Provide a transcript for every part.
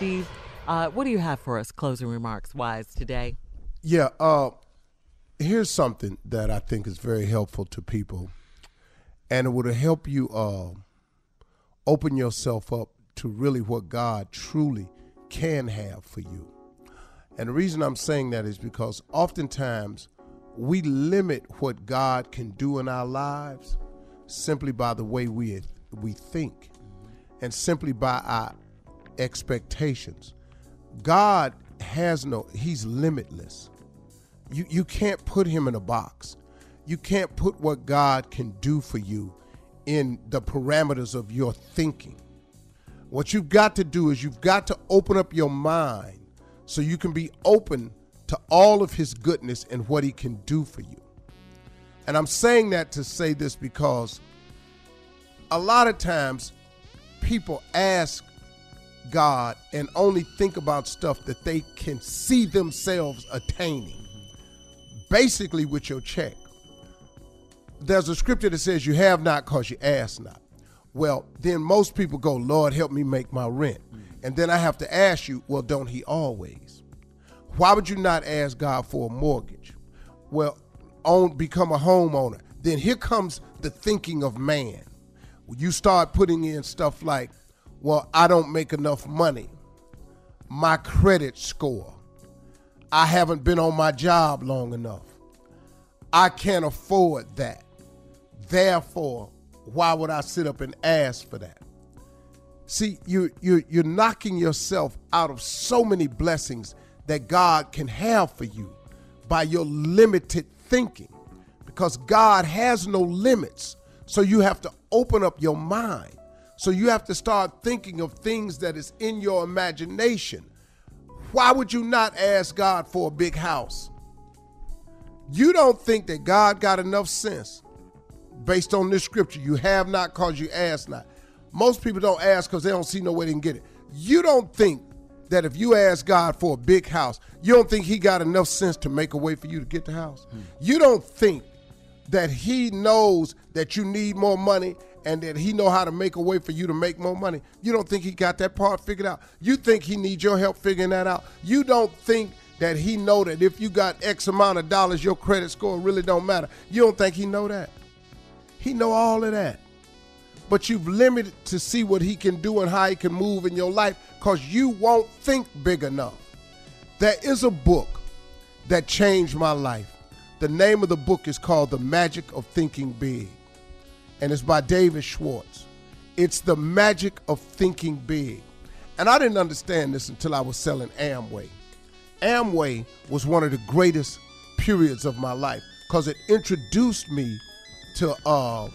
Steve, uh, what do you have for us, closing remarks wise, today? Yeah, uh, here's something that I think is very helpful to people, and it would help you uh, open yourself up to really what God truly can have for you. And the reason I'm saying that is because oftentimes we limit what God can do in our lives simply by the way we we think and simply by our expectations. God has no he's limitless. You you can't put him in a box. You can't put what God can do for you in the parameters of your thinking. What you've got to do is you've got to open up your mind so you can be open to all of his goodness and what he can do for you. And I'm saying that to say this because a lot of times people ask God and only think about stuff that they can see themselves attaining. Basically, with your check, there's a scripture that says, You have not because you ask not. Well, then most people go, Lord, help me make my rent. And then I have to ask you, Well, don't He always? Why would you not ask God for a mortgage? Well, own, become a homeowner. Then here comes the thinking of man. You start putting in stuff like, well, I don't make enough money. My credit score. I haven't been on my job long enough. I can't afford that. Therefore, why would I sit up and ask for that? See, you you you're knocking yourself out of so many blessings that God can have for you by your limited thinking. Because God has no limits. So you have to open up your mind. So you have to start thinking of things that is in your imagination. Why would you not ask God for a big house? You don't think that God got enough sense based on this scripture. You have not because you ask not. Most people don't ask because they don't see no way they can get it. You don't think that if you ask God for a big house, you don't think He got enough sense to make a way for you to get the house. Hmm. You don't think that he knows that you need more money and that he know how to make a way for you to make more money. You don't think he got that part figured out. You think he needs your help figuring that out. You don't think that he know that if you got X amount of dollars, your credit score really don't matter. You don't think he know that. He know all of that. But you've limited to see what he can do and how he can move in your life because you won't think big enough. There is a book that changed my life. The name of the book is called The Magic of Thinking Big, and it's by David Schwartz. It's the magic of thinking big. And I didn't understand this until I was selling Amway. Amway was one of the greatest periods of my life because it introduced me to uh,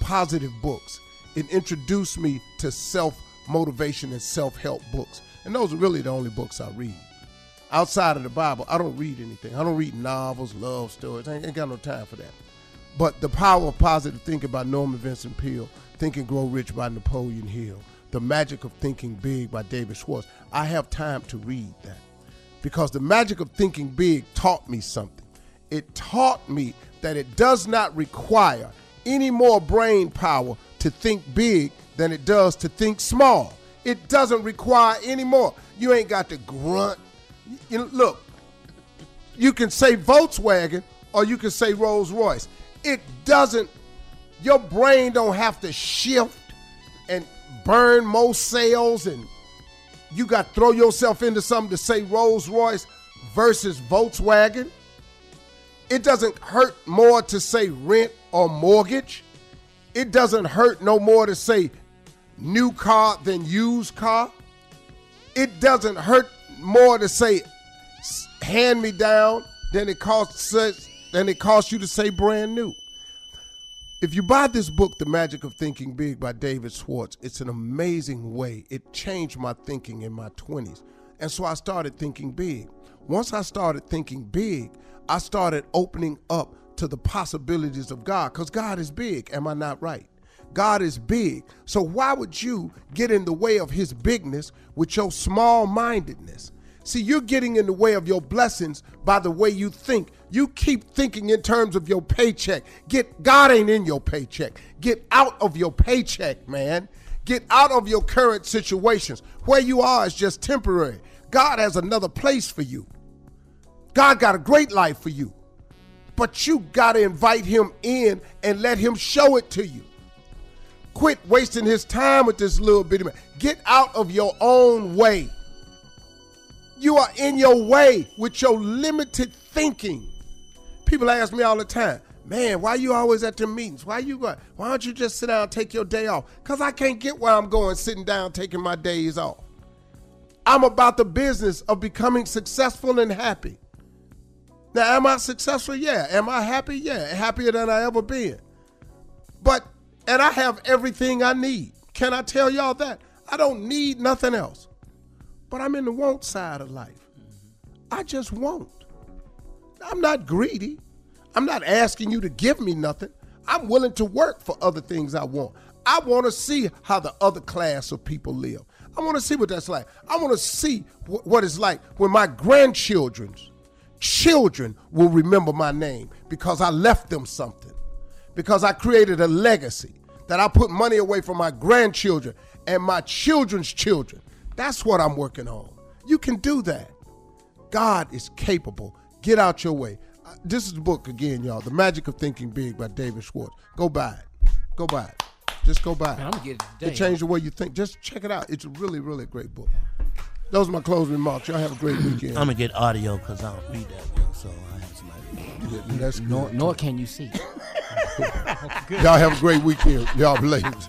positive books. It introduced me to self motivation and self help books. And those are really the only books I read. Outside of the Bible, I don't read anything. I don't read novels, love stories. I ain't got no time for that. But The Power of Positive Thinking by Norman Vincent Peale, Think and Grow Rich by Napoleon Hill, The Magic of Thinking Big by David Schwartz. I have time to read that because the magic of thinking big taught me something. It taught me that it does not require any more brain power to think big than it does to think small. It doesn't require any more. You ain't got to grunt. You know, look, you can say Volkswagen or you can say Rolls Royce. It doesn't, your brain don't have to shift and burn more sales and you got throw yourself into something to say Rolls Royce versus Volkswagen. It doesn't hurt more to say rent or mortgage. It doesn't hurt no more to say new car than used car. It doesn't hurt more to say hand me down than it costs than it costs you to say brand new. If you buy this book, The Magic of Thinking Big by David Schwartz, it's an amazing way. It changed my thinking in my 20s. And so I started thinking big. Once I started thinking big, I started opening up to the possibilities of God because God is big. Am I not right? God is big. So why would you get in the way of his bigness with your small mindedness? See, you're getting in the way of your blessings by the way you think. You keep thinking in terms of your paycheck. Get God ain't in your paycheck. Get out of your paycheck, man. Get out of your current situations. Where you are is just temporary. God has another place for you. God got a great life for you. But you got to invite him in and let him show it to you. Quit wasting his time with this little bitty man. Get out of your own way. You are in your way with your limited thinking. People ask me all the time, man, why you always at the meetings? Why you going? Why don't you just sit down and take your day off? Because I can't get where I'm going sitting down taking my days off. I'm about the business of becoming successful and happy. Now, am I successful? Yeah. Am I happy? Yeah. Happier than I ever been. But, and I have everything I need. Can I tell y'all that? I don't need nothing else. But I'm in the want side of life. I just won't. I'm not greedy. I'm not asking you to give me nothing. I'm willing to work for other things I want. I want to see how the other class of people live. I want to see what that's like. I want to see wh- what it's like when my grandchildren's children will remember my name because I left them something, because I created a legacy, that I put money away for my grandchildren and my children's children. That's what I'm working on. You can do that. God is capable. Get out your way. Uh, This is the book again, y'all. The Magic of Thinking Big by David Schwartz. Go buy it. Go buy it. Just go buy it. Man, I'm gonna get it It today. changed the way you think. Just check it out. It's a really, really great book. Those are my closing remarks. Y'all have a great weekend. I'm gonna get audio because I don't read that well, so I have somebody. That's good. Nor, nor can you see. Y'all have a great weekend. Y'all ladies.